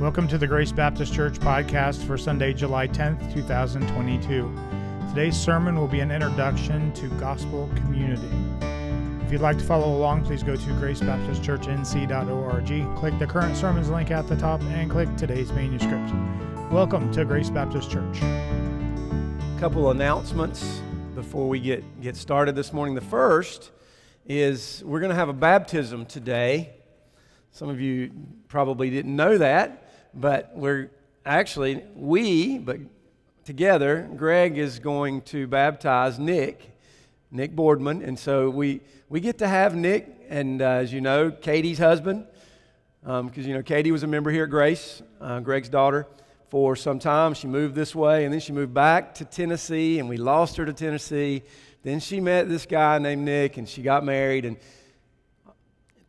Welcome to the Grace Baptist Church podcast for Sunday, July 10th, 2022. Today's sermon will be an introduction to gospel community. If you'd like to follow along, please go to gracebaptistchurchnc.org, click the current sermons link at the top, and click today's manuscript. Welcome to Grace Baptist Church. A couple announcements before we get, get started this morning. The first is we're going to have a baptism today. Some of you probably didn't know that, but we're actually, we, but together, Greg is going to baptize Nick, Nick Boardman. And so we, we get to have Nick, and uh, as you know, Katie's husband, because, um, you know, Katie was a member here at Grace, uh, Greg's daughter, for some time. She moved this way, and then she moved back to Tennessee, and we lost her to Tennessee. Then she met this guy named Nick, and she got married. And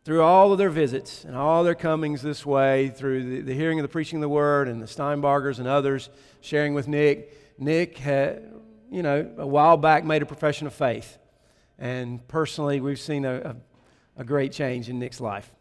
through all of their visits and all their comings this way, through the, the hearing of the preaching of the word and the Steinbargers and others sharing with Nick, Nick had, you know, a while back made a profession of faith. And personally, we've seen a, a, a great change in Nick's life.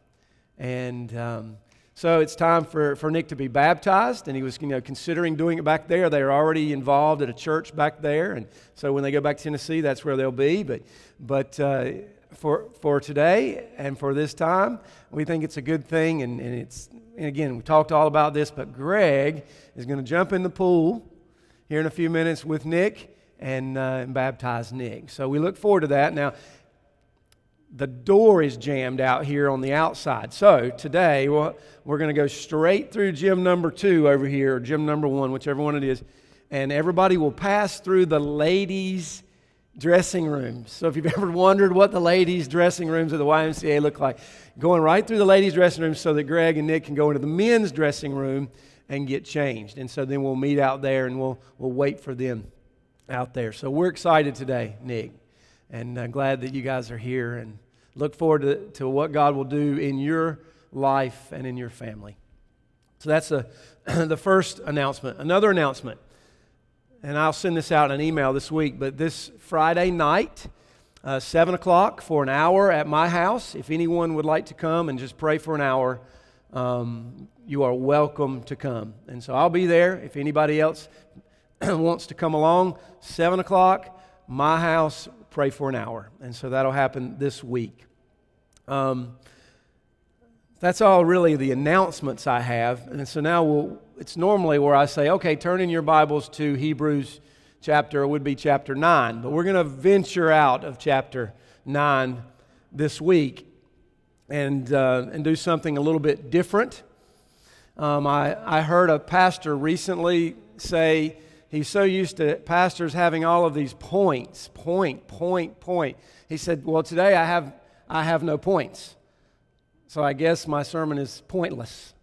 And um, so it's time for, for Nick to be baptized, and he was you know, considering doing it back there. They are already involved at a church back there, and so when they go back to Tennessee, that's where they'll be. But, but uh, for, for today and for this time. We think it's a good thing. And, and it's, and again, we talked all about this, but Greg is going to jump in the pool here in a few minutes with Nick and, uh, and baptize Nick. So we look forward to that. Now, the door is jammed out here on the outside. So today we're, we're going to go straight through gym number two over here, or gym number one, whichever one it is. And everybody will pass through the ladies' dressing rooms. So if you've ever wondered what the ladies' dressing rooms of the YMCA look like, going right through the ladies' dressing rooms so that Greg and Nick can go into the men's dressing room and get changed. And so then we'll meet out there and we'll, we'll wait for them out there. So we're excited today, Nick, and uh, glad that you guys are here and look forward to, to what God will do in your life and in your family. So that's a, the first announcement. Another announcement and I'll send this out in an email this week, but this Friday night, uh, 7 o'clock for an hour at my house. If anyone would like to come and just pray for an hour, um, you are welcome to come. And so I'll be there. If anybody else wants to come along, 7 o'clock, my house, pray for an hour. And so that'll happen this week. Um, that's all really the announcements I have. And so now we'll, it's normally where I say, okay, turn in your Bibles to Hebrews chapter, would be chapter 9. But we're going to venture out of chapter 9 this week and, uh, and do something a little bit different. Um, I, I heard a pastor recently say he's so used to pastors having all of these points point, point, point. He said, Well, today I have, I have no points. So I guess my sermon is pointless.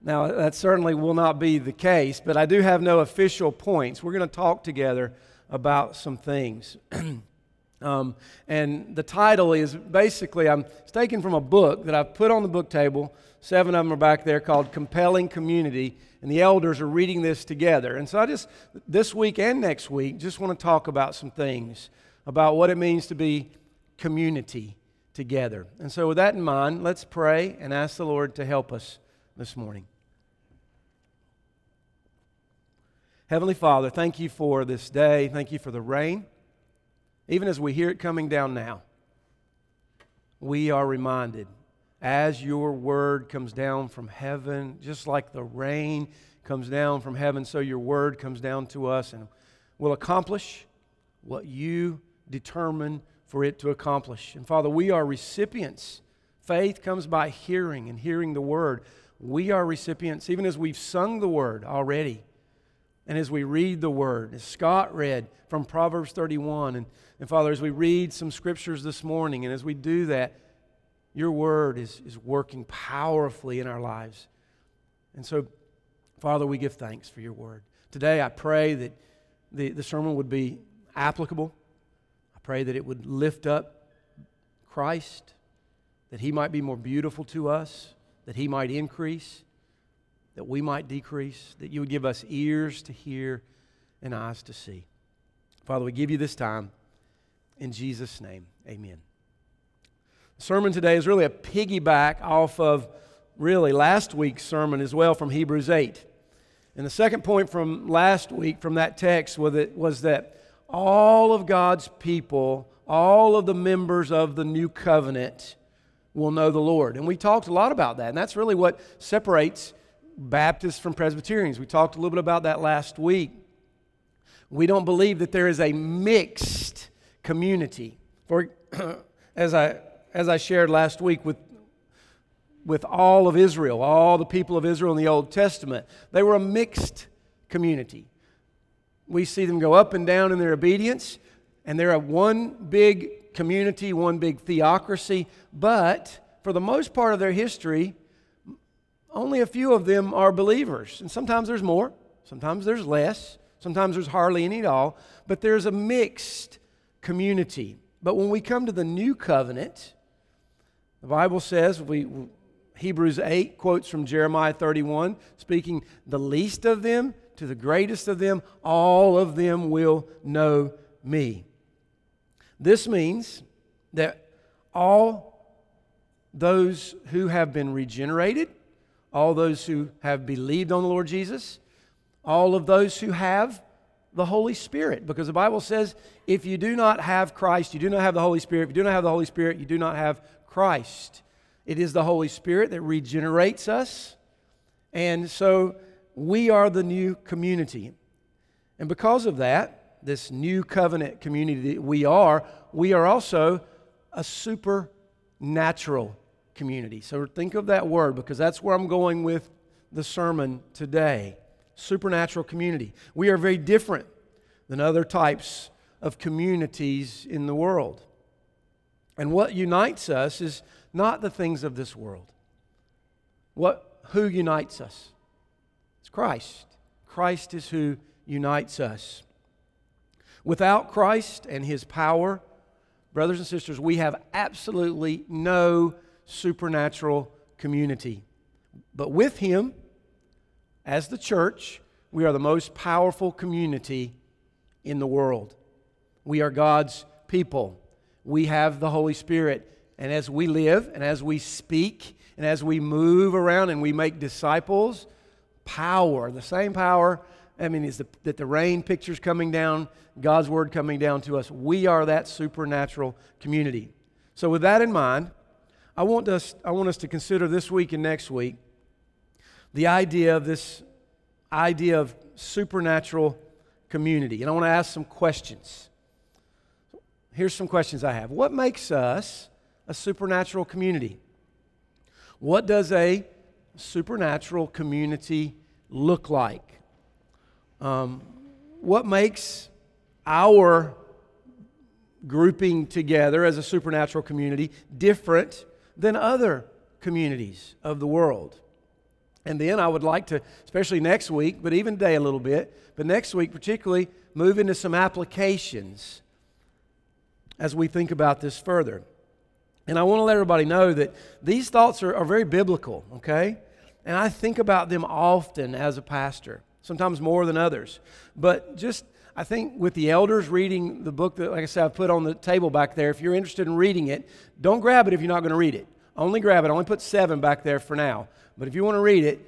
Now, that certainly will not be the case, but I do have no official points. We're going to talk together about some things. um, and the title is basically, I'm it's taken from a book that I've put on the book table. Seven of them are back there called Compelling Community, and the elders are reading this together. And so I just, this week and next week, just want to talk about some things about what it means to be community together. And so, with that in mind, let's pray and ask the Lord to help us this morning. Heavenly Father, thank you for this day. Thank you for the rain. Even as we hear it coming down now, we are reminded as your word comes down from heaven, just like the rain comes down from heaven, so your word comes down to us and will accomplish what you determine for it to accomplish. And Father, we are recipients. Faith comes by hearing and hearing the word. We are recipients, even as we've sung the word already. And as we read the word, as Scott read from Proverbs 31, and, and Father, as we read some scriptures this morning, and as we do that, your word is, is working powerfully in our lives. And so, Father, we give thanks for your word. Today, I pray that the, the sermon would be applicable pray that it would lift up Christ, that he might be more beautiful to us, that he might increase, that we might decrease, that you would give us ears to hear and eyes to see. Father, we give you this time. In Jesus' name, amen. The sermon today is really a piggyback off of really last week's sermon as well from Hebrews 8. And the second point from last week from that text was that, was that all of God's people, all of the members of the new covenant, will know the Lord. And we talked a lot about that. And that's really what separates Baptists from Presbyterians. We talked a little bit about that last week. We don't believe that there is a mixed community. For as I as I shared last week with with all of Israel, all the people of Israel in the Old Testament, they were a mixed community. We see them go up and down in their obedience, and they're a one big community, one big theocracy, but for the most part of their history, only a few of them are believers. And sometimes there's more, sometimes there's less, sometimes there's hardly any at all, but there's a mixed community. But when we come to the new covenant, the Bible says, we, Hebrews 8 quotes from Jeremiah 31, speaking, the least of them to the greatest of them, all of them will know me. This means that all those who have been regenerated, all those who have believed on the Lord Jesus, all of those who have the Holy Spirit. Because the Bible says if you do not have Christ, you do not have the Holy Spirit. If you do not have the Holy Spirit, you do not have Christ. It is the Holy Spirit that regenerates us. And so we are the new community. And because of that, this new covenant community that we are, we are also a supernatural community. So think of that word because that's where I'm going with the sermon today. Supernatural community. We are very different than other types of communities in the world. And what unites us is not the things of this world. What, who unites us? Christ. Christ is who unites us. Without Christ and his power, brothers and sisters, we have absolutely no supernatural community. But with him, as the church, we are the most powerful community in the world. We are God's people. We have the Holy Spirit. And as we live and as we speak and as we move around and we make disciples, power, the same power, I mean, is the, that the rain pictures coming down, God's word coming down to us. We are that supernatural community. So, with that in mind, I want us, I want us to consider this week and next week the idea of this idea of supernatural community. And I want to ask some questions. Here's some questions I have. What makes us a supernatural community. What does a supernatural community look like? Um, what makes our grouping together as a supernatural community different than other communities of the world? And then I would like to, especially next week, but even today a little bit, but next week particularly, move into some applications as we think about this further. And I want to let everybody know that these thoughts are, are very biblical, okay? And I think about them often as a pastor, sometimes more than others. But just, I think with the elders reading the book that, like I said, I put on the table back there, if you're interested in reading it, don't grab it if you're not going to read it. Only grab it. I only put seven back there for now. But if you want to read it,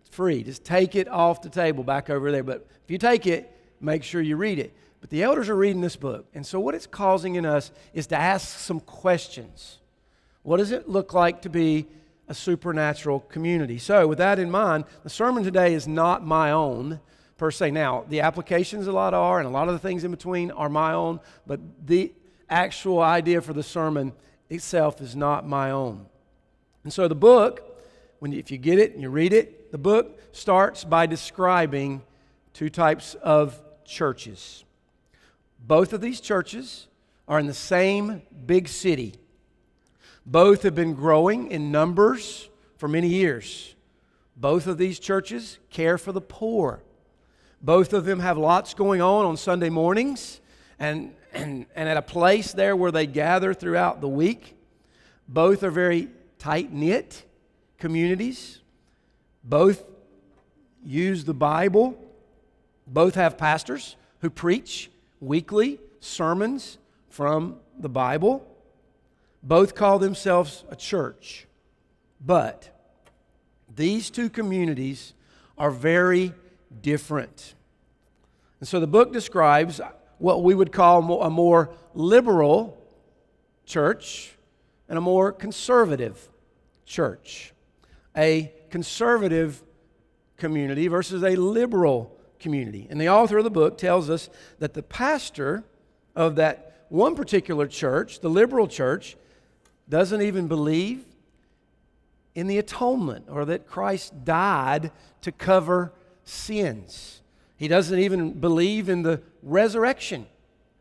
it's free. Just take it off the table back over there. But if you take it, make sure you read it. But the elders are reading this book. And so what it's causing in us is to ask some questions. What does it look like to be a supernatural community? So, with that in mind, the sermon today is not my own per se. Now, the applications a lot are, and a lot of the things in between are my own, but the actual idea for the sermon itself is not my own. And so, the book, when if you get it and you read it, the book starts by describing two types of churches. Both of these churches are in the same big city both have been growing in numbers for many years. Both of these churches care for the poor. Both of them have lots going on on Sunday mornings and, and, and at a place there where they gather throughout the week. Both are very tight knit communities. Both use the Bible. Both have pastors who preach weekly sermons from the Bible. Both call themselves a church, but These two communities are very different. And so the book describes what we would call a more liberal church and a more conservative church. A conservative community versus a liberal community. And the author of the book tells us that the pastor of that one particular church, the liberal church, doesn't even believe in the atonement or that Christ died to cover sins. He doesn't even believe in the resurrection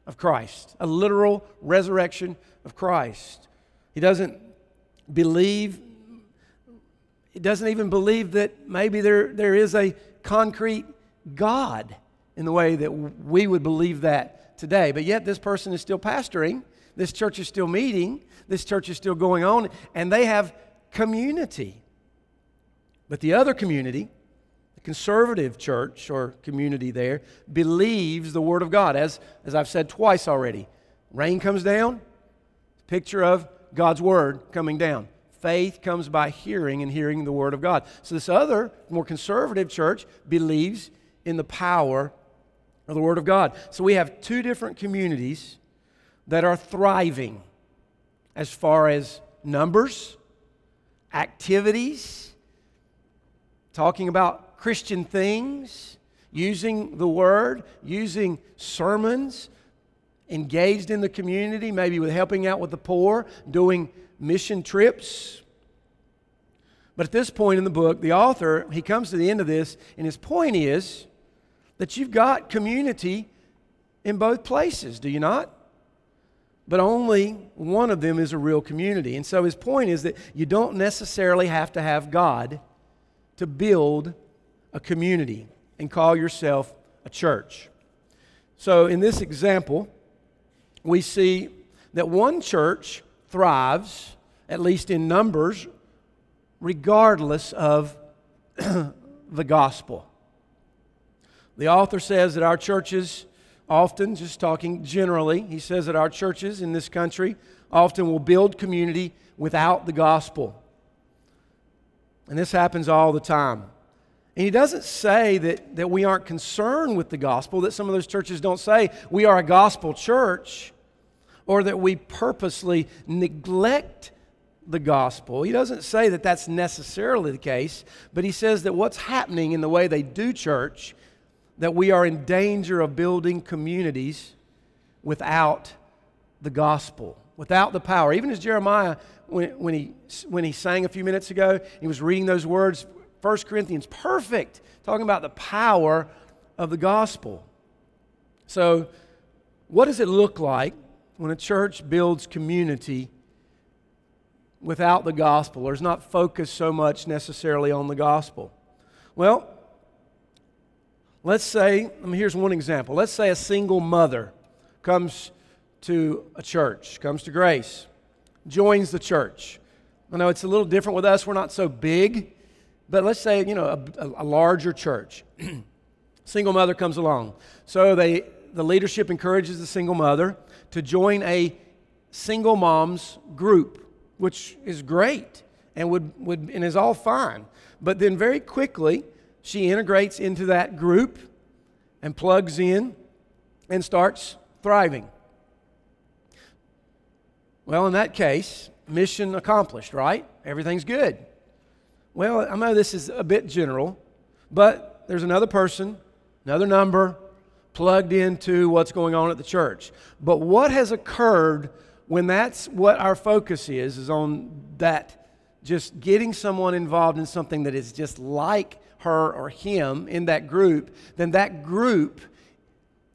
of Christ, a literal resurrection of Christ. He doesn't believe, he doesn't even believe that maybe there, there is a concrete God in the way that we would believe that today. But yet, this person is still pastoring, this church is still meeting, this church is still going on, and they have community. But the other community, the conservative church or community there, believes the Word of God. As, as I've said twice already, rain comes down, picture of God's Word coming down. Faith comes by hearing and hearing the Word of God. So, this other, more conservative church believes in the power of the Word of God. So, we have two different communities that are thriving as far as numbers, activities, talking about Christian things, using the Word, using sermons, engaged in the community, maybe with helping out with the poor, doing mission trips. But at this point in the book, the author, he comes to the end of this, and his point is that you've got community in both places, do you not? But only one of them is a real community. And so his point is that you don't necessarily have to have God to build a community and call yourself a church. So in this example, we see that one church thrives, at least in numbers, regardless of the gospel. The author says that our churches often, just talking generally, he says that our churches in this country often will build community without the gospel. And this happens all the time. And he doesn't say that, that we aren't concerned with the gospel, that some of those churches don't say we are a gospel church, or that we purposely neglect the gospel. He doesn't say that that's necessarily the case, but he says that what's happening in the way they do church, that we are in danger of building communities without the gospel, without the power. Even as Jeremiah, when, when, he, when he sang a few minutes ago, he was reading those words 1 Corinthians, perfect, talking about the power of the gospel. So, what does it look like when a church builds community without the gospel or is not focused so much necessarily on the gospel? Well, let's say, here's one example. Let's say a single mother comes to a church, comes to grace, joins the church. I know it's a little different with us, we're not so big. But let's say, you know, a, a larger church. single mother comes along. So they, the leadership encourages the single mother to join a single moms group, which is great and, would, would, and is all fine. But then very quickly, she integrates into that group and plugs in and starts thriving. Well, in that case, mission accomplished, right? Everything's good. Well, I know this is a bit general, but there's another person, another number plugged into what's going on at the church. But what has occurred when that's what our focus is, is on that just getting someone involved in something that is just like her or him in that group, then that group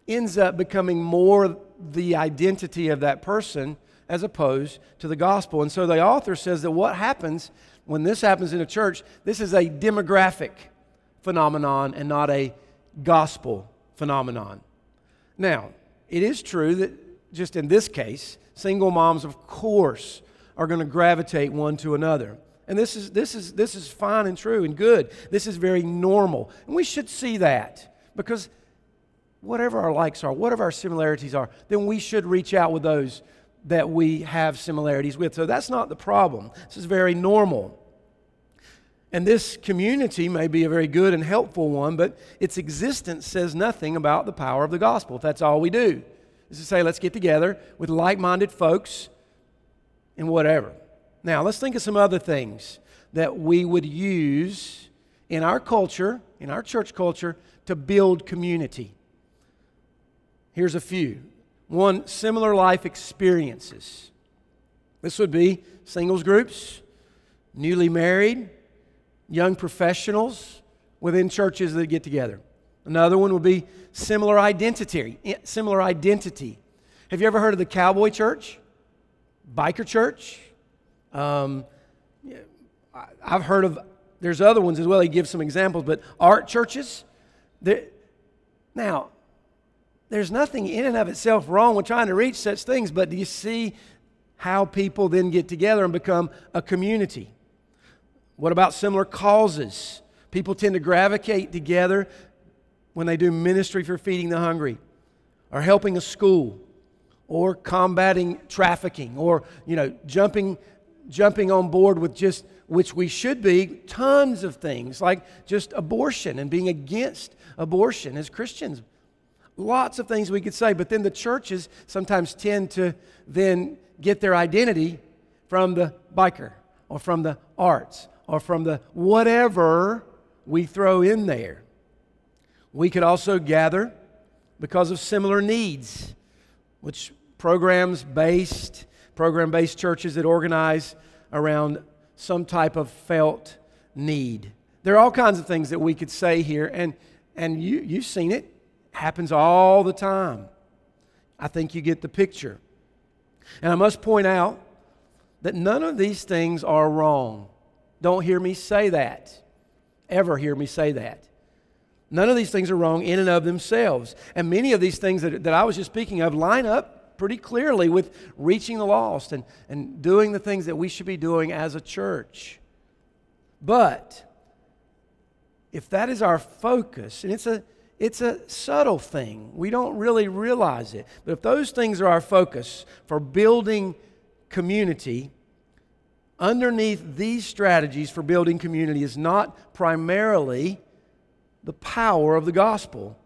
ends up becoming more the identity of that person as opposed to the gospel. And so the author says that what happens when this happens in a church, this is a demographic phenomenon and not a gospel phenomenon. Now, it is true that just in this case, single moms, of course, are going to gravitate one to another. And this is, this, is, this is fine and true and good. This is very normal. And we should see that because whatever our likes are, whatever our similarities are, then we should reach out with those that we have similarities with. So that's not the problem. This is very normal. And this community may be a very good and helpful one, but its existence says nothing about the power of the gospel. If that's all we do, is to say, let's get together with like minded folks and whatever. Now, let's think of some other things that we would use in our culture, in our church culture, to build community. Here's a few. One, similar life experiences. This would be singles groups, newly married, young professionals within churches that get together. Another one would be similar identity. Similar identity. Have you ever heard of the cowboy church? Biker church? Um, I've heard of, there's other ones as well. He gives some examples, but art churches. now, there's nothing in and of itself wrong with trying to reach such things, but do you see how people then get together and become a community? What about similar causes? People tend to gravitate together when they do ministry for feeding the hungry, or helping a school, or combating trafficking, or you know, jumping jumping on board with just which we should be tons of things like just abortion and being against abortion as Christians. Lots of things we could say, but then the churches sometimes tend to then get their identity from the biker or from the arts or from the whatever we throw in there. We could also gather because of similar needs, which programs based, program based churches that organize around some type of felt need. There are all kinds of things that we could say here, and, and you, you've seen it. Happens all the time. I think you get the picture. And I must point out that none of these things are wrong. Don't hear me say that. Ever hear me say that. None of these things are wrong in and of themselves. And many of these things that, that I was just speaking of line up pretty clearly with reaching the lost and, and doing the things that we should be doing as a church. But if that is our focus, and it's a, it's a subtle thing, we don't really realize it. But if those things are our focus for building community, underneath these strategies for building community is not primarily the power of the gospel.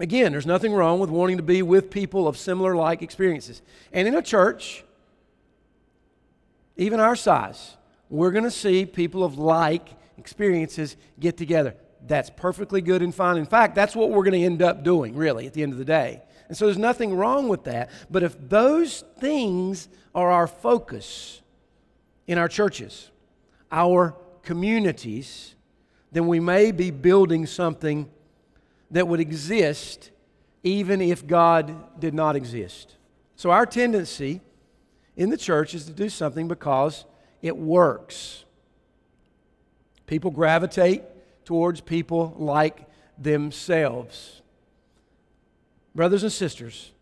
Again, there's nothing wrong with wanting to be with people of similar like experiences. And in a church, even our size, we're going to see people of like experiences get together. That's perfectly good and fine. In fact, that's what we're going to end up doing, really, at the end of the day. And so there's nothing wrong with that. But if those things are our focus, in our churches, our communities, then we may be building something that would exist even if God did not exist. So, our tendency in the church is to do something because it works. People gravitate towards people like themselves. Brothers and sisters,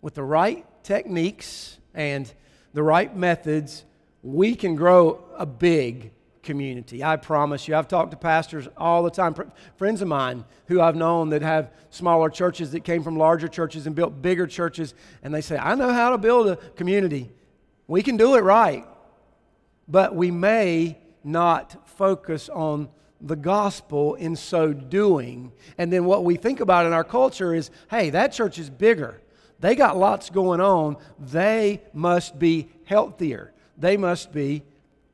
with the right techniques and the right methods, we can grow a big community. I promise you. I've talked to pastors all the time, friends of mine who I've known that have smaller churches that came from larger churches and built bigger churches, and they say, I know how to build a community. We can do it right, but we may not focus on the gospel in so doing. And then what we think about in our culture is hey, that church is bigger. They got lots going on. They must be healthier they must be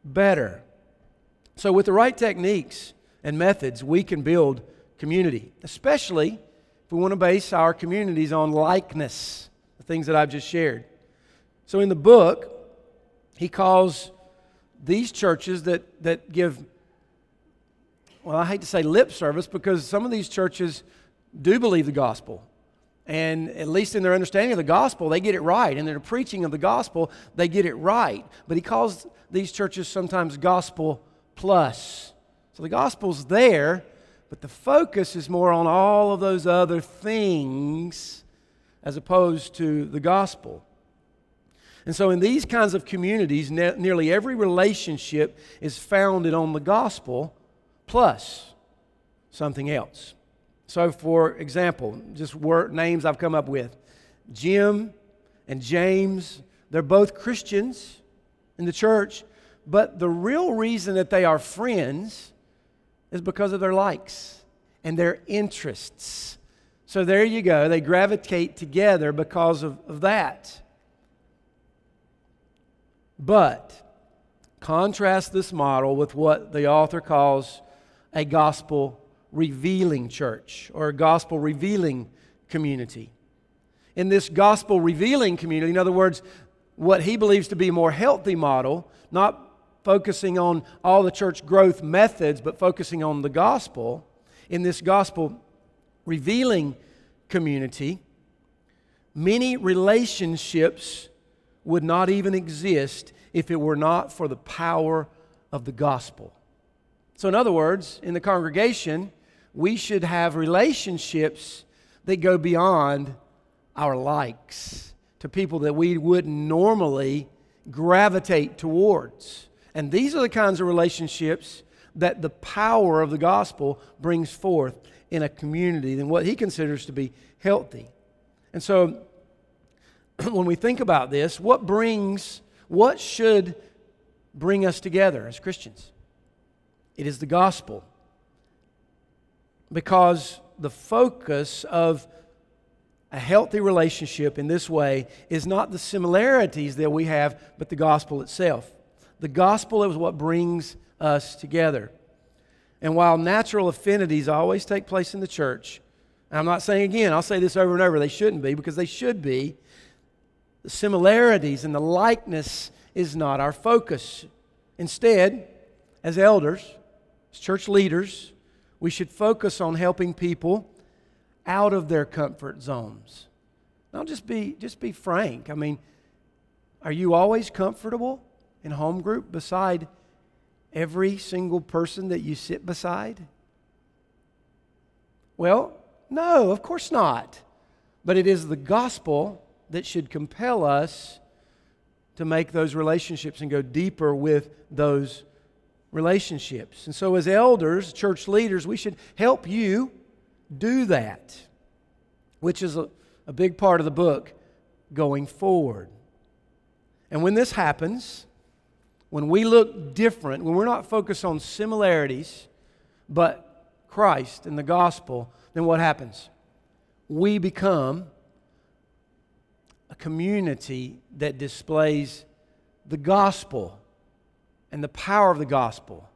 better. So, with the right techniques and methods, we can build community, especially if we want to base our communities on likeness, the things that I've just shared. So, in the book, he calls these churches that, that give, well, I hate to say lip service because some of these churches do believe the gospel. And at least in their understanding of the gospel, they get it right. And in their preaching of the gospel, they get it right. But he calls these churches sometimes gospel plus. So the gospel's there, but the focus is more on all of those other things as opposed to the gospel. And so, in these kinds of communities, ne- nearly every relationship is founded on the gospel plus something else. So, for example, just word, names I've come up with Jim and James, they're both Christians in the church, but the real reason that they are friends is because of their likes and their interests. So there you go. They gravitate together because of, of that. But contrast this model with what the author calls a gospel revealing church or a gospel revealing community. In this gospel revealing community, in other words, what he believes to be a more healthy model, not focusing on all the church growth methods, but focusing on the gospel, in this gospel revealing community, many relationships would not even exist if it were not for the power of the gospel. So, in other words, in the congregation, we should have relationships that go beyond our likes to people that we wouldn't normally gravitate towards. And these are the kinds of relationships that the power of the gospel brings forth in a community than what he considers to be healthy. And so, when we think about this, what brings, what should bring us together as Christians? It is the gospel. Because the focus of a healthy relationship in this way is not the similarities that we have, but the gospel itself. The gospel is what brings us together. And while natural affinities always take place in the church, I'm not saying again, I'll say this over and over, they shouldn't be, because they should be. The similarities and the likeness is not our focus. Instead, as elders, as church leaders, we should focus on helping people out of their comfort zones. Now, just be, just be frank. I mean, are you always comfortable in home group beside every single person that you sit beside? Well, no, of course not. But it is the gospel that should compel us to make those relationships and go deeper with those relationships. And so, as elders, church leaders, we should help you do that, which is a, a big part of the book going forward. And when this happens, when we look different, when we're not focused on similarities, but Christ and the gospel, then what happens? We become a community that displays the gospel and the power of the gospel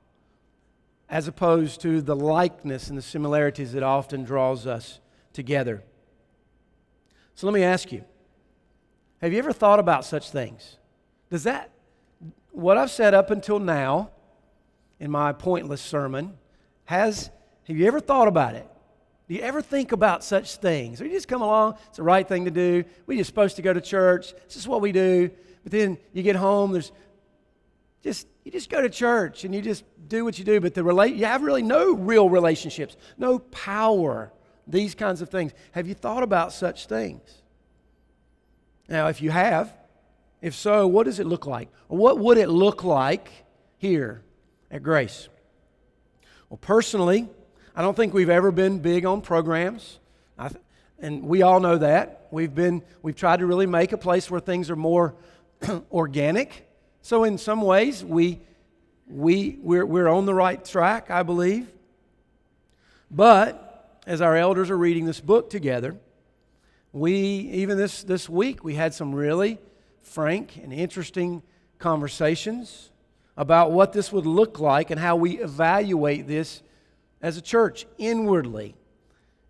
as opposed to the likeness and the similarities that often draws us together. So let me ask you have you ever thought about such things? Does that what I've said up until now in my pointless sermon has, have you ever thought about it? Do you ever think about such things? Or you just come along, it's the right thing to do. We're just supposed to go to church. This is what we do. But then you get home, there's just you just go to church and you just do what you do, but the relate you have really no real relationships, no power, these kinds of things. Have you thought about such things? Now, if you have, if so, what does it look like? What would it look like here at Grace? Well, personally, I don't think we've ever been big on programs. Th- and we all know that. We've been we've tried to really make a place where things are more organic. So in some ways we we we're, we're on the right track, I believe. But as our elders are reading this book together, we even this this week we had some really frank and interesting conversations about what this would look like and how we evaluate this as a church inwardly.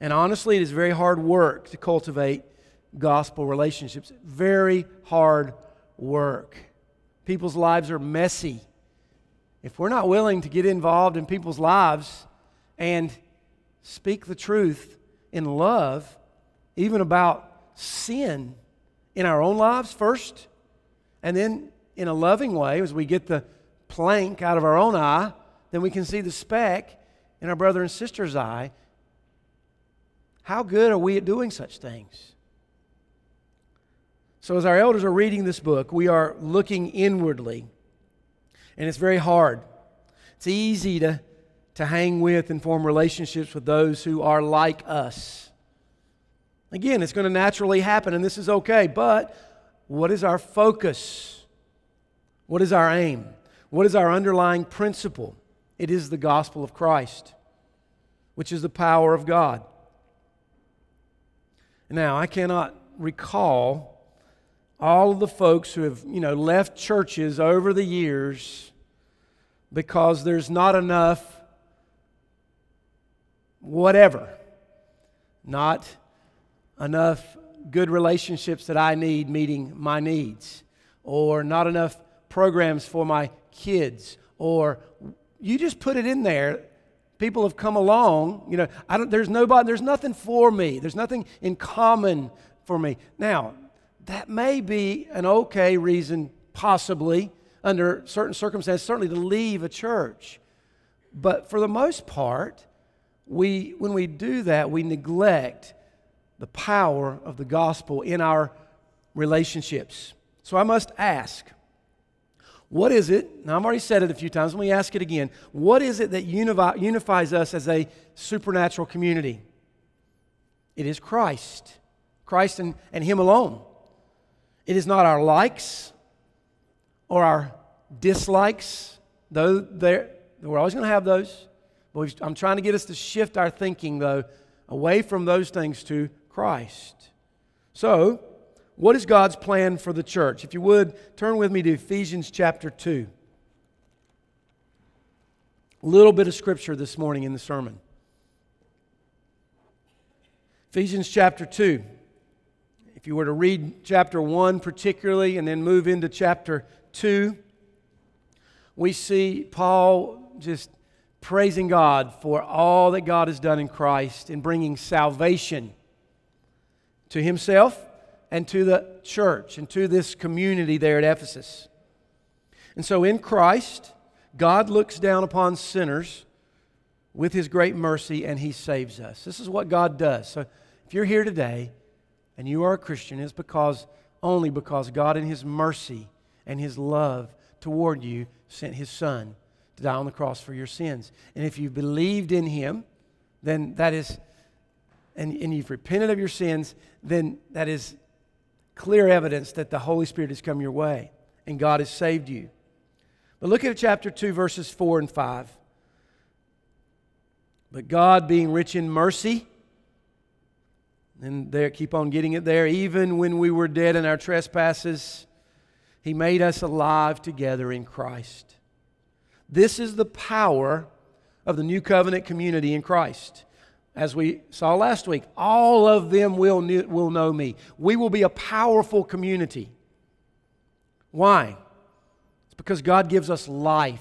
And honestly, it is very hard work to cultivate gospel relationships. Very hard work. People's lives are messy. If we're not willing to get involved in people's lives and speak the truth in love, even about sin in our own lives first, and then in a loving way, as we get the plank out of our own eye, then we can see the speck in our brother and sister's eye. How good are we at doing such things? So, as our elders are reading this book, we are looking inwardly. And it's very hard. It's easy to, to hang with and form relationships with those who are like us. Again, it's going to naturally happen, and this is okay. But what is our focus? What is our aim? What is our underlying principle? It is the gospel of Christ, which is the power of God. Now, I cannot recall all of the folks who have, you know, left churches over the years because there's not enough whatever. Not enough good relationships that I need meeting my needs, or not enough programs for my kids, or you just put it in there. People have come along, you know, I don't, there's nobody, there's nothing for me. There's nothing in common for me. Now, that may be an okay reason, possibly, under certain circumstances, certainly to leave a church. But for the most part, we, when we do that, we neglect the power of the gospel in our relationships. So I must ask, what is it? Now, I've already said it a few times. Let me ask it again. What is it that unifies us as a supernatural community? It is Christ. Christ and, and Him alone. It is not our likes or our dislikes, though we're always going to have those. But I'm trying to get us to shift our thinking, though, away from those things to Christ. So, what is God's plan for the church? If you would, turn with me to Ephesians chapter 2. A little bit of scripture this morning in the sermon. Ephesians chapter 2. If you were to read chapter 1 particularly and then move into chapter 2, we see Paul just praising God for all that God has done in Christ in bringing salvation to himself and to the church and to this community there at Ephesus. And so in Christ, God looks down upon sinners with his great mercy and he saves us. This is what God does. So if you're here today and you are a Christian, it's because only because God in his mercy and his love toward you sent his son to die on the cross for your sins. And if you believed in him, then that is and, and you've repented of your sins, then that is clear evidence that the Holy Spirit has come your way and God has saved you. But look at chapter 2, verses 4 and 5. But God, being rich in mercy, and there, keep on getting it there, even when we were dead in our trespasses, He made us alive together in Christ. This is the power of the new covenant community in Christ as we saw last week, all of them will, will know me. We will be a powerful community. Why? It's because God gives us life.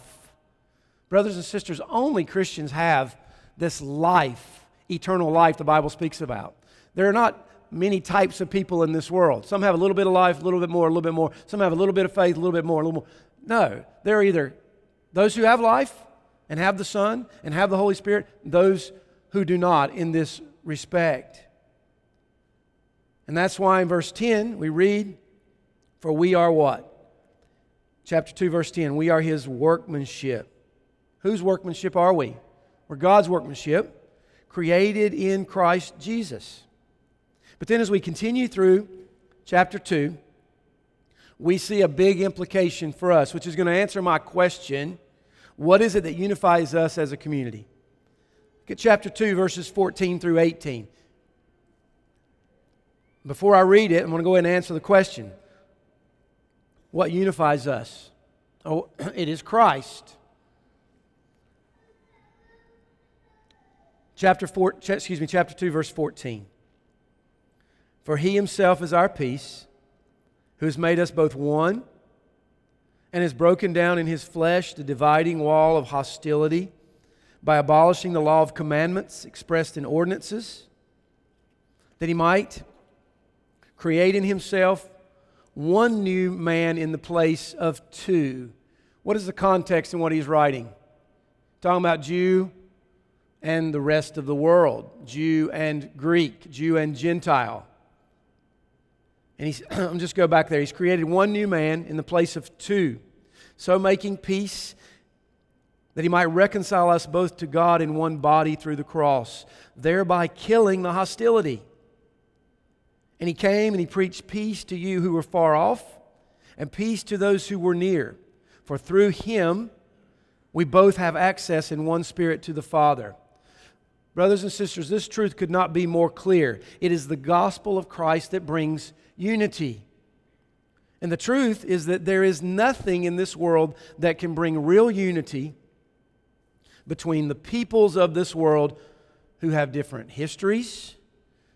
Brothers and sisters, only Christians have this life, eternal life the Bible speaks about. There are not many types of people in this world. Some have a little bit of life, a little bit more, a little bit more. Some have a little bit of faith, a little bit more, a little more. No, there are either those who have life and have the Son and have the Holy Spirit, those who do not in this respect. And that's why in verse 10 we read, For we are what? Chapter 2, verse 10 we are his workmanship. Whose workmanship are we? We're God's workmanship, created in Christ Jesus. But then as we continue through chapter 2, we see a big implication for us, which is going to answer my question what is it that unifies us as a community? Look at chapter 2, verses 14 through 18. Before I read it, I'm going to go ahead and answer the question What unifies us? Oh, it is Christ. Chapter 4, excuse me, chapter 2, verse 14. For he himself is our peace, who has made us both one and has broken down in his flesh the dividing wall of hostility by abolishing the law of commandments expressed in ordinances, that he might create in himself one new man in the place of two. What is the context in what he's writing? Talking about Jew and the rest of the world, Jew and Greek, Jew and Gentile. And he's, I'm just go back there. He's created one new man in the place of two, so making peace that he might reconcile us both to God in one body through the cross, thereby killing the hostility. And he came and he preached peace to you who were far off, and peace to those who were near. For through him we both have access in one spirit to the Father. Brothers and sisters, this truth could not be more clear. It is the gospel of Christ that brings unity. And the truth is that there is nothing in this world that can bring real unity between the peoples of this world who have different histories,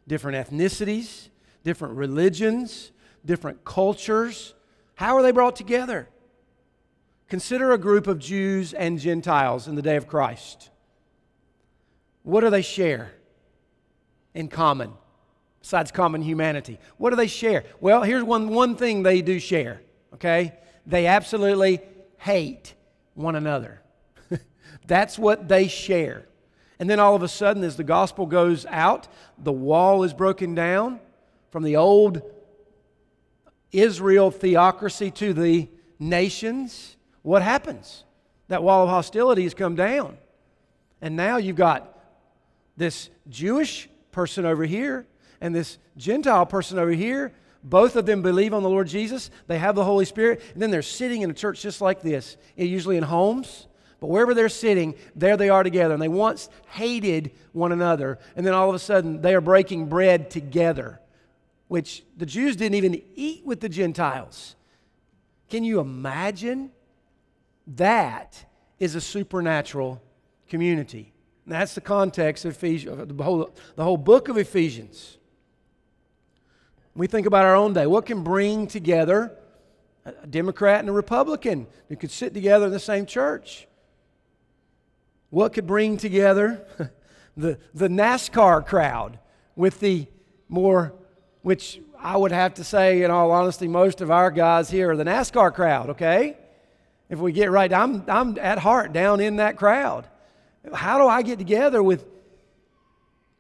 different ethnicities, different religions, different cultures. How are they brought together? Consider a group of Jews and Gentiles in the day of Christ. What do they share in common besides common humanity? What do they share? Well, here's one, one thing they do share, okay? They absolutely hate one another. That's what they share. And then all of a sudden, as the gospel goes out, the wall is broken down from the old Israel theocracy to the nations what happens? That wall of hostility has come down. And now you've got this Jewish person over here and this Gentile person over here. Both of them believe on the Lord Jesus. They have the Holy Spirit. And then they're sitting in a church just like this, usually in homes. But wherever they're sitting, there they are together. And they once hated one another. And then all of a sudden, they are breaking bread together, which the Jews didn't even eat with the Gentiles. Can you imagine that is a supernatural community. And that's the context of Ephesians, the whole, the whole book of Ephesians. We think about our own day. What can bring together a Democrat and a Republican who could sit together in the same church? What could bring together the, the NASCAR crowd with the more, which I would have to say, in all honesty, most of our guys here are the NASCAR crowd, okay? If we get right, I'm, I'm at heart down in that crowd. How do I get together with,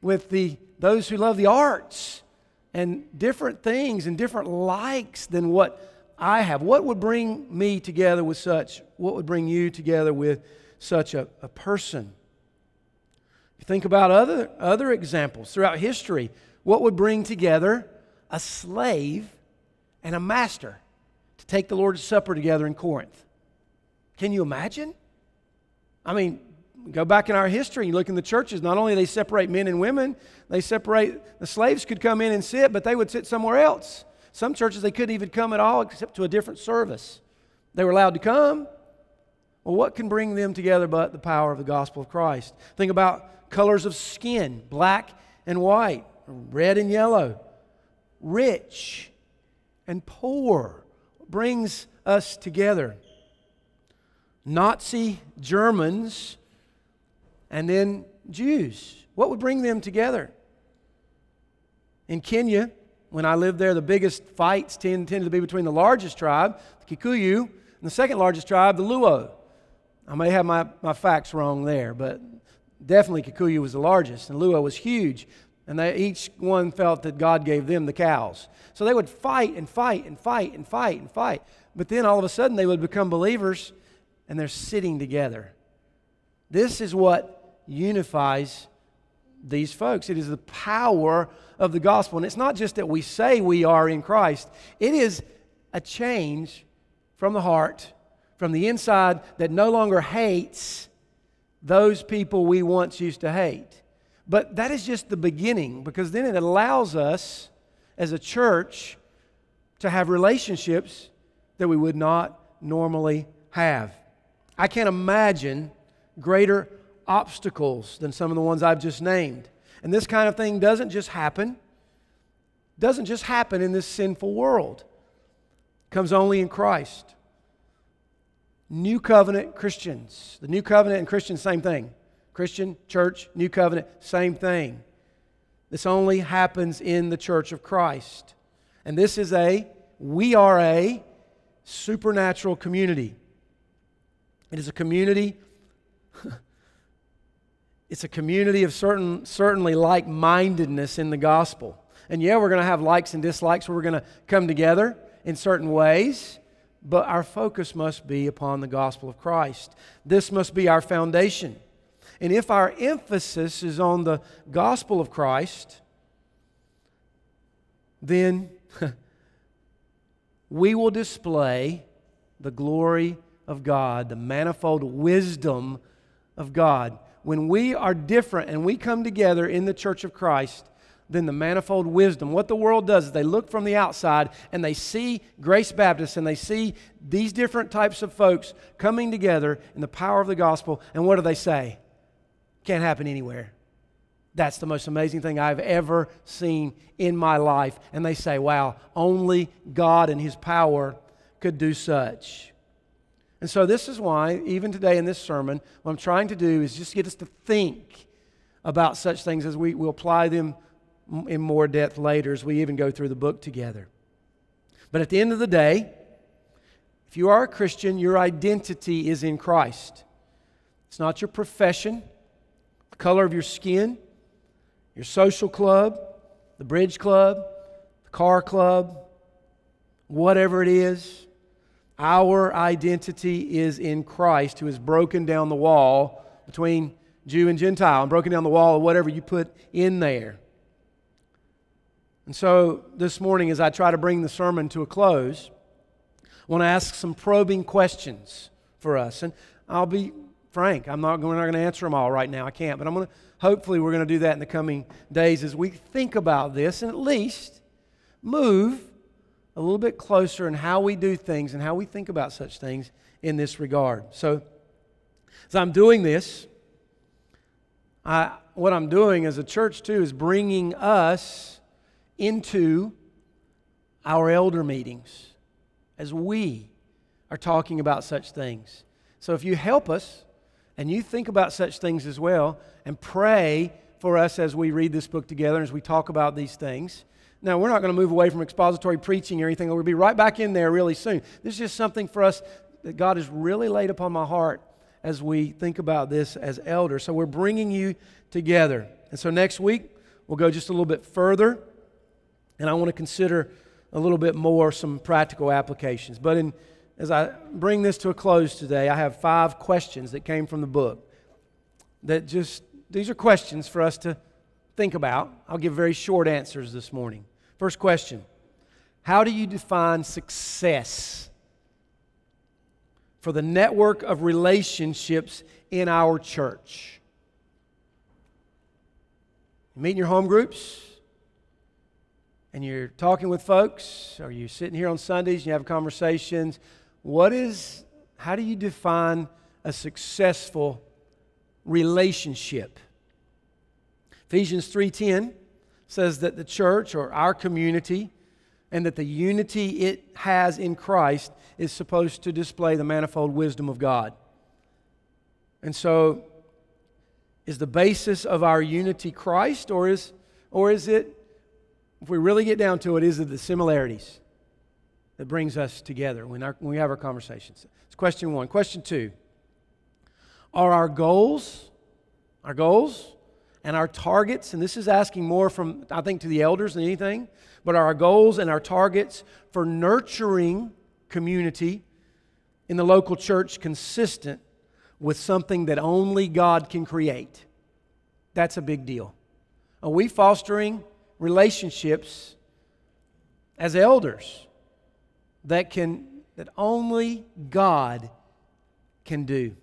with the, those who love the arts and different things and different likes than what I have? What would bring me together with such? What would bring you together with such a, a person? Think about other, other examples throughout history. What would bring together a slave and a master to take the Lord's Supper together in Corinth? Can you imagine? I mean, go back in our history, you look in the churches, not only they separate men and women, they separate, the slaves could come in and sit, but they would sit somewhere else. Some churches, they couldn't even come at all except to a different service. They were allowed to come. Well, what can bring them together but the power of the gospel of Christ? Think about colors of skin black and white, red and yellow, rich and poor. Brings us together. Nazi Germans, and then Jews. What would bring them together? In Kenya, when I lived there, the biggest fights tend, tended to be between the largest tribe, the Kikuyu, and the second largest tribe, the Luo. I may have my, my facts wrong there, but definitely Kikuyu was the largest, and Luo was huge. And they, each one felt that God gave them the cows. So they would fight and fight and fight and fight and fight. But then all of a sudden they would become believers and they're sitting together. This is what unifies these folks. It is the power of the gospel. And it's not just that we say we are in Christ, it is a change from the heart, from the inside, that no longer hates those people we once used to hate. But that is just the beginning because then it allows us as a church to have relationships that we would not normally have. I can't imagine greater obstacles than some of the ones I've just named. And this kind of thing doesn't just happen, doesn't just happen in this sinful world. It comes only in Christ. New covenant Christians. The new covenant and Christians, same thing. Christian, church, new covenant, same thing. This only happens in the church of Christ. And this is a, we are a supernatural community. It is a community. it's a community of certain, certainly like mindedness in the gospel. And yeah, we're going to have likes and dislikes. We're going to come together in certain ways, but our focus must be upon the gospel of Christ. This must be our foundation. And if our emphasis is on the gospel of Christ, then we will display the glory of God, the manifold wisdom of God. When we are different and we come together in the church of Christ, then the manifold wisdom. What the world does is they look from the outside and they see Grace Baptist and they see these different types of folks coming together in the power of the gospel. And what do they say? Can't happen anywhere. That's the most amazing thing I've ever seen in my life. And they say, wow, only God and His power could do such. And so, this is why, even today in this sermon, what I'm trying to do is just get us to think about such things as we will apply them in more depth later as we even go through the book together. But at the end of the day, if you are a Christian, your identity is in Christ. It's not your profession, the color of your skin, your social club, the bridge club, the car club, whatever it is. Our identity is in Christ, who has broken down the wall between Jew and Gentile and broken down the wall of whatever you put in there. And so this morning, as I try to bring the sermon to a close, I want to ask some probing questions for us. And I'll be frank, I'm not, we're not going to answer them all right now. I can't. But I'm going to, hopefully, we're going to do that in the coming days as we think about this and at least move a little bit closer in how we do things and how we think about such things in this regard. So, as I'm doing this, I, what I'm doing as a church too is bringing us into our elder meetings as we are talking about such things. So if you help us and you think about such things as well and pray for us as we read this book together, and as we talk about these things. Now, we're not going to move away from expository preaching or anything. We'll be right back in there really soon. This is just something for us that God has really laid upon my heart as we think about this as elders. So we're bringing you together. And so next week, we'll go just a little bit further and I want to consider a little bit more some practical applications. But in, as I bring this to a close today, I have five questions that came from the book that just, these are questions for us to think about. I'll give very short answers this morning. First question How do you define success for the network of relationships in our church? You meet in your home groups? And you're talking with folks, or you're sitting here on Sundays and you have conversations, what is, how do you define a successful relationship? Ephesians 3:10 says that the church or our community and that the unity it has in Christ is supposed to display the manifold wisdom of God. And so is the basis of our unity Christ or is or is it if we really get down to it, is it the similarities that brings us together when, our, when we have our conversations? It's question one. Question two Are our goals, our goals, and our targets, and this is asking more from, I think, to the elders than anything, but are our goals and our targets for nurturing community in the local church consistent with something that only God can create? That's a big deal. Are we fostering relationships as elders that can that only God can do?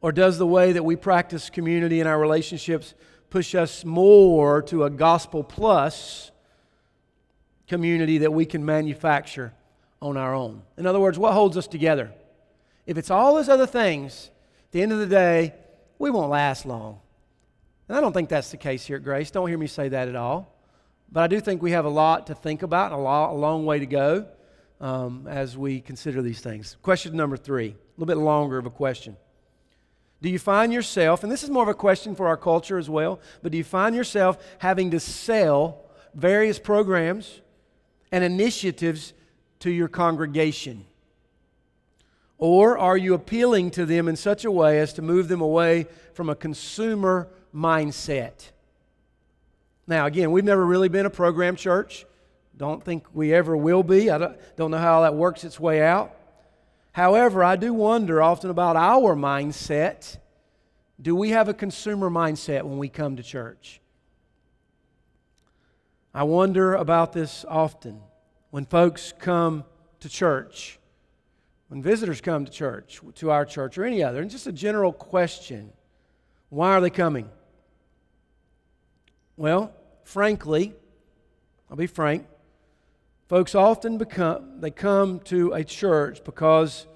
Or does the way that we practice community in our relationships push us more to a gospel plus community that we can manufacture on our own? In other words, what holds us together? If it's all those other things, at the end of the day, we won't last long. And I don't think that's the case here at Grace. Don't hear me say that at all. But I do think we have a lot to think about and a, lot, a long way to go um, as we consider these things. Question number three, a little bit longer of a question. Do you find yourself, and this is more of a question for our culture as well, but do you find yourself having to sell various programs and initiatives to your congregation? Or are you appealing to them in such a way as to move them away from a consumer mindset. Now, again, we've never really been a program church. Don't think we ever will be. I don't, don't know how that works its way out. However, I do wonder often about our mindset. Do we have a consumer mindset when we come to church? I wonder about this often. When folks come to church, when visitors come to church, to our church or any other, and just a general question why are they coming? Well, frankly, I'll be frank, folks often become, they come to a church because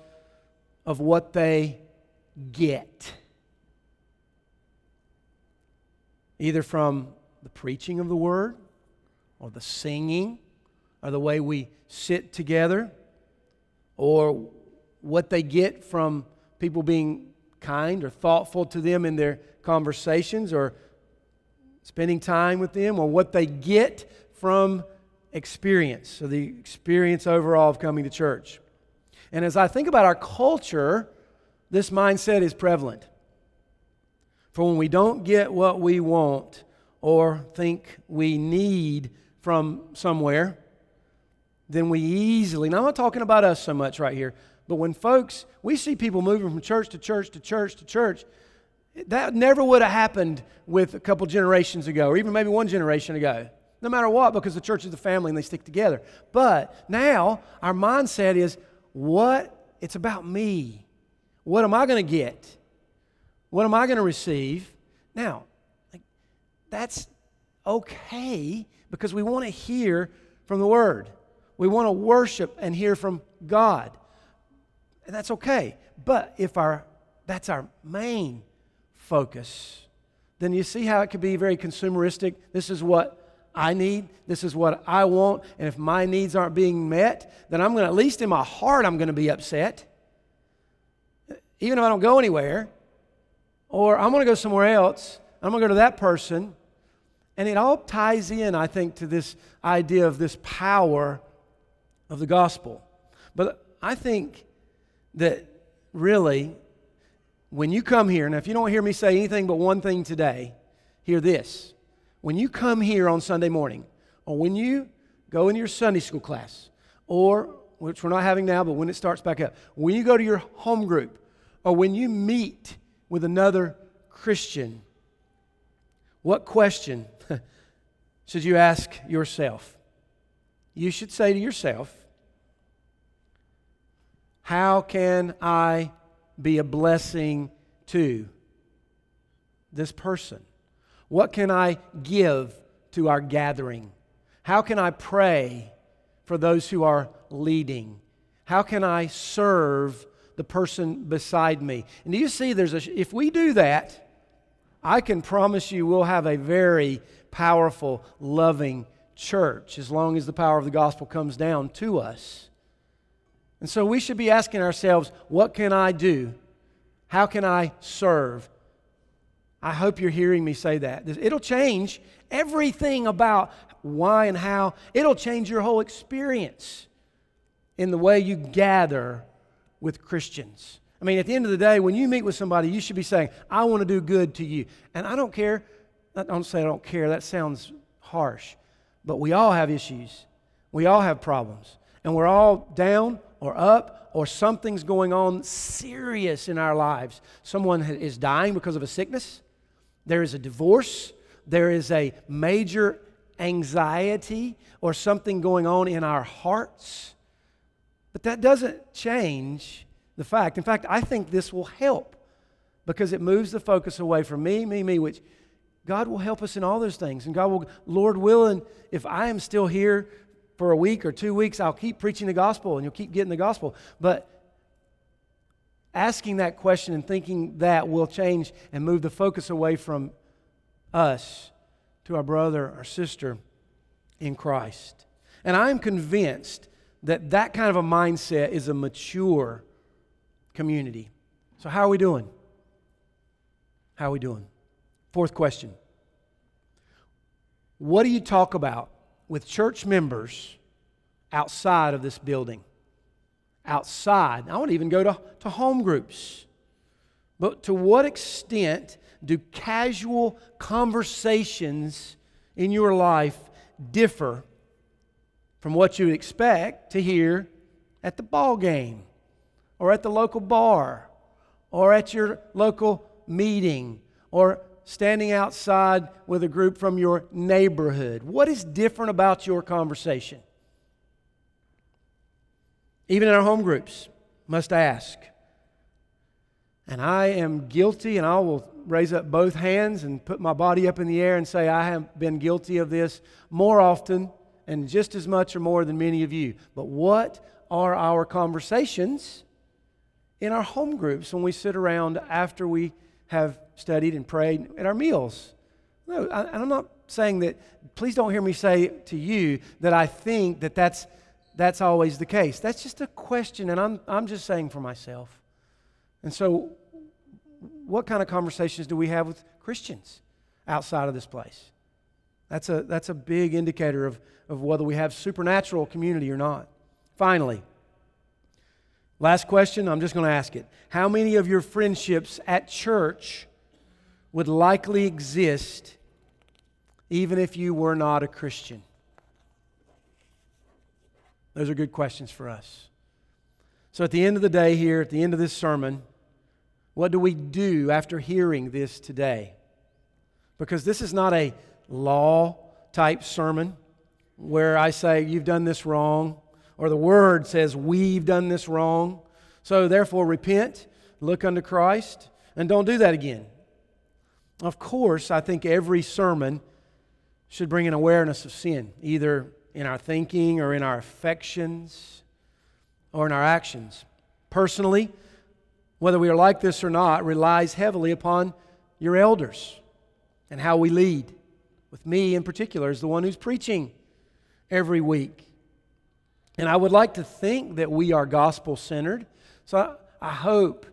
of what they get. Either from the preaching of the word, or the singing, or the way we sit together, or what they get from people being kind or thoughtful to them in their conversations, or spending time with them, or what they get from experience, so the experience overall of coming to church. And as I think about our culture, this mindset is prevalent. For when we don't get what we want or think we need from somewhere, then we easily, now I'm not talking about us so much right here, but when folks, we see people moving from church to church to church to church, that never would have happened with a couple generations ago, or even maybe one generation ago. No matter what, because the church is a family and they stick together. But now our mindset is what? It's about me. What am I going to get? What am I going to receive? Now, like, that's okay because we want to hear from the Word. We want to worship and hear from God. And that's okay. But if our that's our main focus, then you see how it could be very consumeristic. This is what I need, this is what I want, and if my needs aren't being met, then I'm going to, at least in my heart, I'm going to be upset. Even if I don't go anywhere, or I'm going to go somewhere else, I'm going to go to that person. And it all ties in, I think, to this idea of this power of the gospel. But I think that really, when you come here, and if you don't hear me say anything but one thing today, hear this when you come here on Sunday morning, or when you go in your Sunday school class, or which we're not having now, but when it starts back up, when you go to your home group, or when you meet with another Christian, what question should you ask yourself? You should say to yourself, How can I be a blessing to this person? What can I give to our gathering? How can I pray for those who are leading? How can I serve the person beside me? And do you see there's a if we do that, I can promise you we'll have a very powerful, loving church as long as the power of the gospel comes down to us. And so we should be asking ourselves, what can I do? How can I serve? I hope you're hearing me say that. It'll change everything about why and how. It'll change your whole experience in the way you gather with Christians. I mean, at the end of the day, when you meet with somebody, you should be saying, I want to do good to you. And I don't care. I don't say I don't care. That sounds harsh. But we all have issues. We all have problems. And we're all down or up or something's going on serious in our lives. Someone is dying because of a sickness. There is a divorce, there is a major anxiety or something going on in our hearts. But that doesn't change the fact. In fact, I think this will help because it moves the focus away from me, me, me, which God will help us in all those things. And God will, Lord willing, if I am still here for a week or two weeks, I'll keep preaching the gospel and you'll keep getting the gospel. But asking that question and thinking that will change and move the focus away from us to our brother or sister in Christ. And I'm convinced that that kind of a mindset is a mature community. So, how are we doing? How are we doing? Fourth question What do you talk about with church members outside of this building? outside. I to even go to, to home groups. But to what extent do casual conversations in your life differ from what you would expect to hear at the ball game or at the local bar or at your local meeting or standing outside with a group from your neighborhood? What is different about your conversation? Even in our home groups, must ask. And I am guilty, and I will raise up both hands and put my body up in the air and say, I have been guilty of this more often and just as much or more than many of you. But what are our conversations in our home groups when we sit around after we have studied and prayed at our meals? No, I, I'm not saying that, please don't hear me say to you that I think that that's, that's always the case. That's just a question, and I'm, I'm just saying for myself. And so, what kind of conversations do we have with Christians outside of this place? That's a, that's a big indicator of, of whether we have supernatural community or not. Finally, last question, I'm just going to ask it. How many of your friendships at church would likely exist even if you were not a Christian? Those are good questions for us. So, at the end of the day, here, at the end of this sermon, what do we do after hearing this today? Because this is not a law type sermon where I say, You've done this wrong, or the word says, We've done this wrong. So, therefore, repent, look unto Christ, and don't do that again. Of course, I think every sermon should bring an awareness of sin, either in our thinking or in our affections or in our actions. Personally, whether we are like this or not, relies heavily upon your elders and how we lead. With me in particular, as the one who's preaching every week. And I would like to think that we are gospel centered. So I, I hope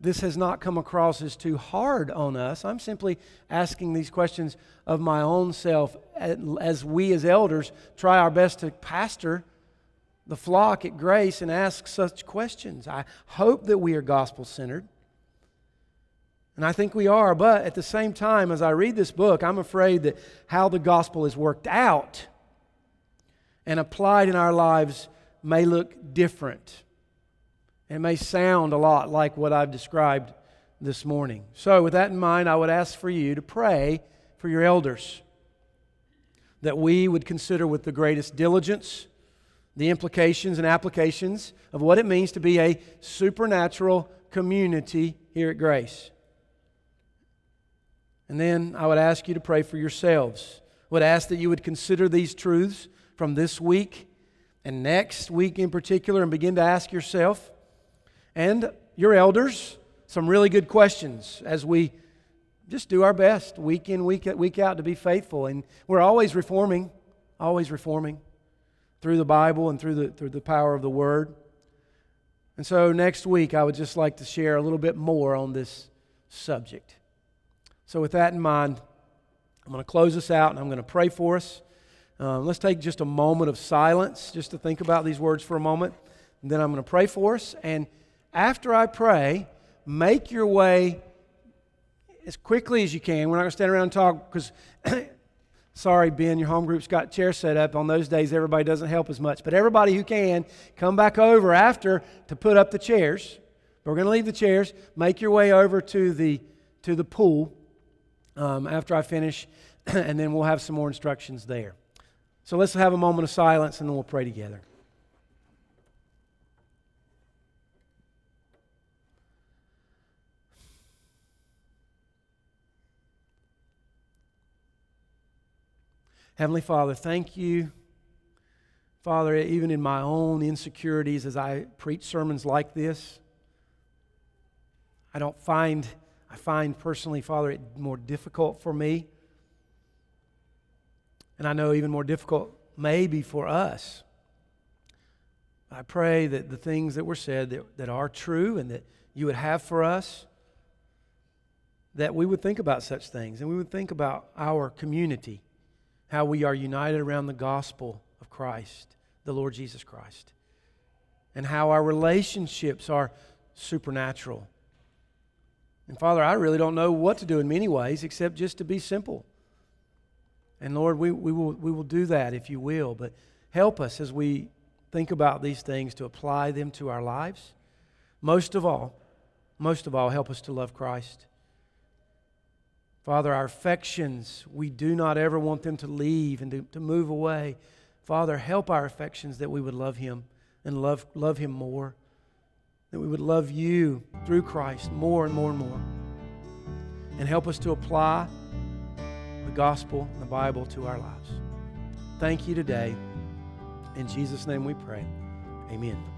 this has not come across as too hard on us. I'm simply asking these questions of my own self as we as elders try our best to pastor the flock at Grace and ask such questions. I hope that we are gospel centered. And I think we are, but at the same time, as I read this book, I'm afraid that how the gospel is worked out and applied in our lives may look different. It may sound a lot like what I've described this morning. So, with that in mind, I would ask for you to pray for your elders that we would consider with the greatest diligence the implications and applications of what it means to be a supernatural community here at Grace. And then I would ask you to pray for yourselves. I would ask that you would consider these truths from this week and next week in particular and begin to ask yourself and your elders some really good questions as we just do our best week in, week, week out to be faithful. And we're always reforming, always reforming through the Bible and through the, through the power of the Word. And so next week, I would just like to share a little bit more on this subject. So, with that in mind, I'm going to close this out and I'm going to pray for us. Um, let's take just a moment of silence just to think about these words for a moment. And then I'm going to pray for us. And after I pray, make your way as quickly as you can. We're not going to stand around and talk because Sorry, Ben, your home group's got chairs set up. On those days, everybody doesn't help as much. But everybody who can, come back over after to put up the chairs. We're going to leave the chairs. Make your way over to the, to the pool um, after I finish, and then we'll have some more instructions there. So let's have a moment of silence, and then we'll pray together. Heavenly Father, thank you. Father, even in my own insecurities as I preach sermons like this, I don't find, I find personally, Father, it more difficult for me. And I know even more difficult maybe for us. I pray that the things that were said that, that are true and that you would have for us, that we would think about such things and we would think about our community how we are united around the gospel of Christ, the Lord Jesus Christ, and how our relationships are supernatural. And Father, I really don't know what to do in many ways except just to be simple. And Lord, we, we, will, we will do that if you will, but help us as we think about these things to apply them to our lives. Most of all, most of all, help us to love Christ Father, our affections, we do not ever want them to leave and to, to move away. Father, help our affections that we would love Him and love, love Him more. that we would love you through Christ more and more and more. And help us to apply the gospel and the Bible to our lives. Thank you today. In Jesus' name we pray. Amen.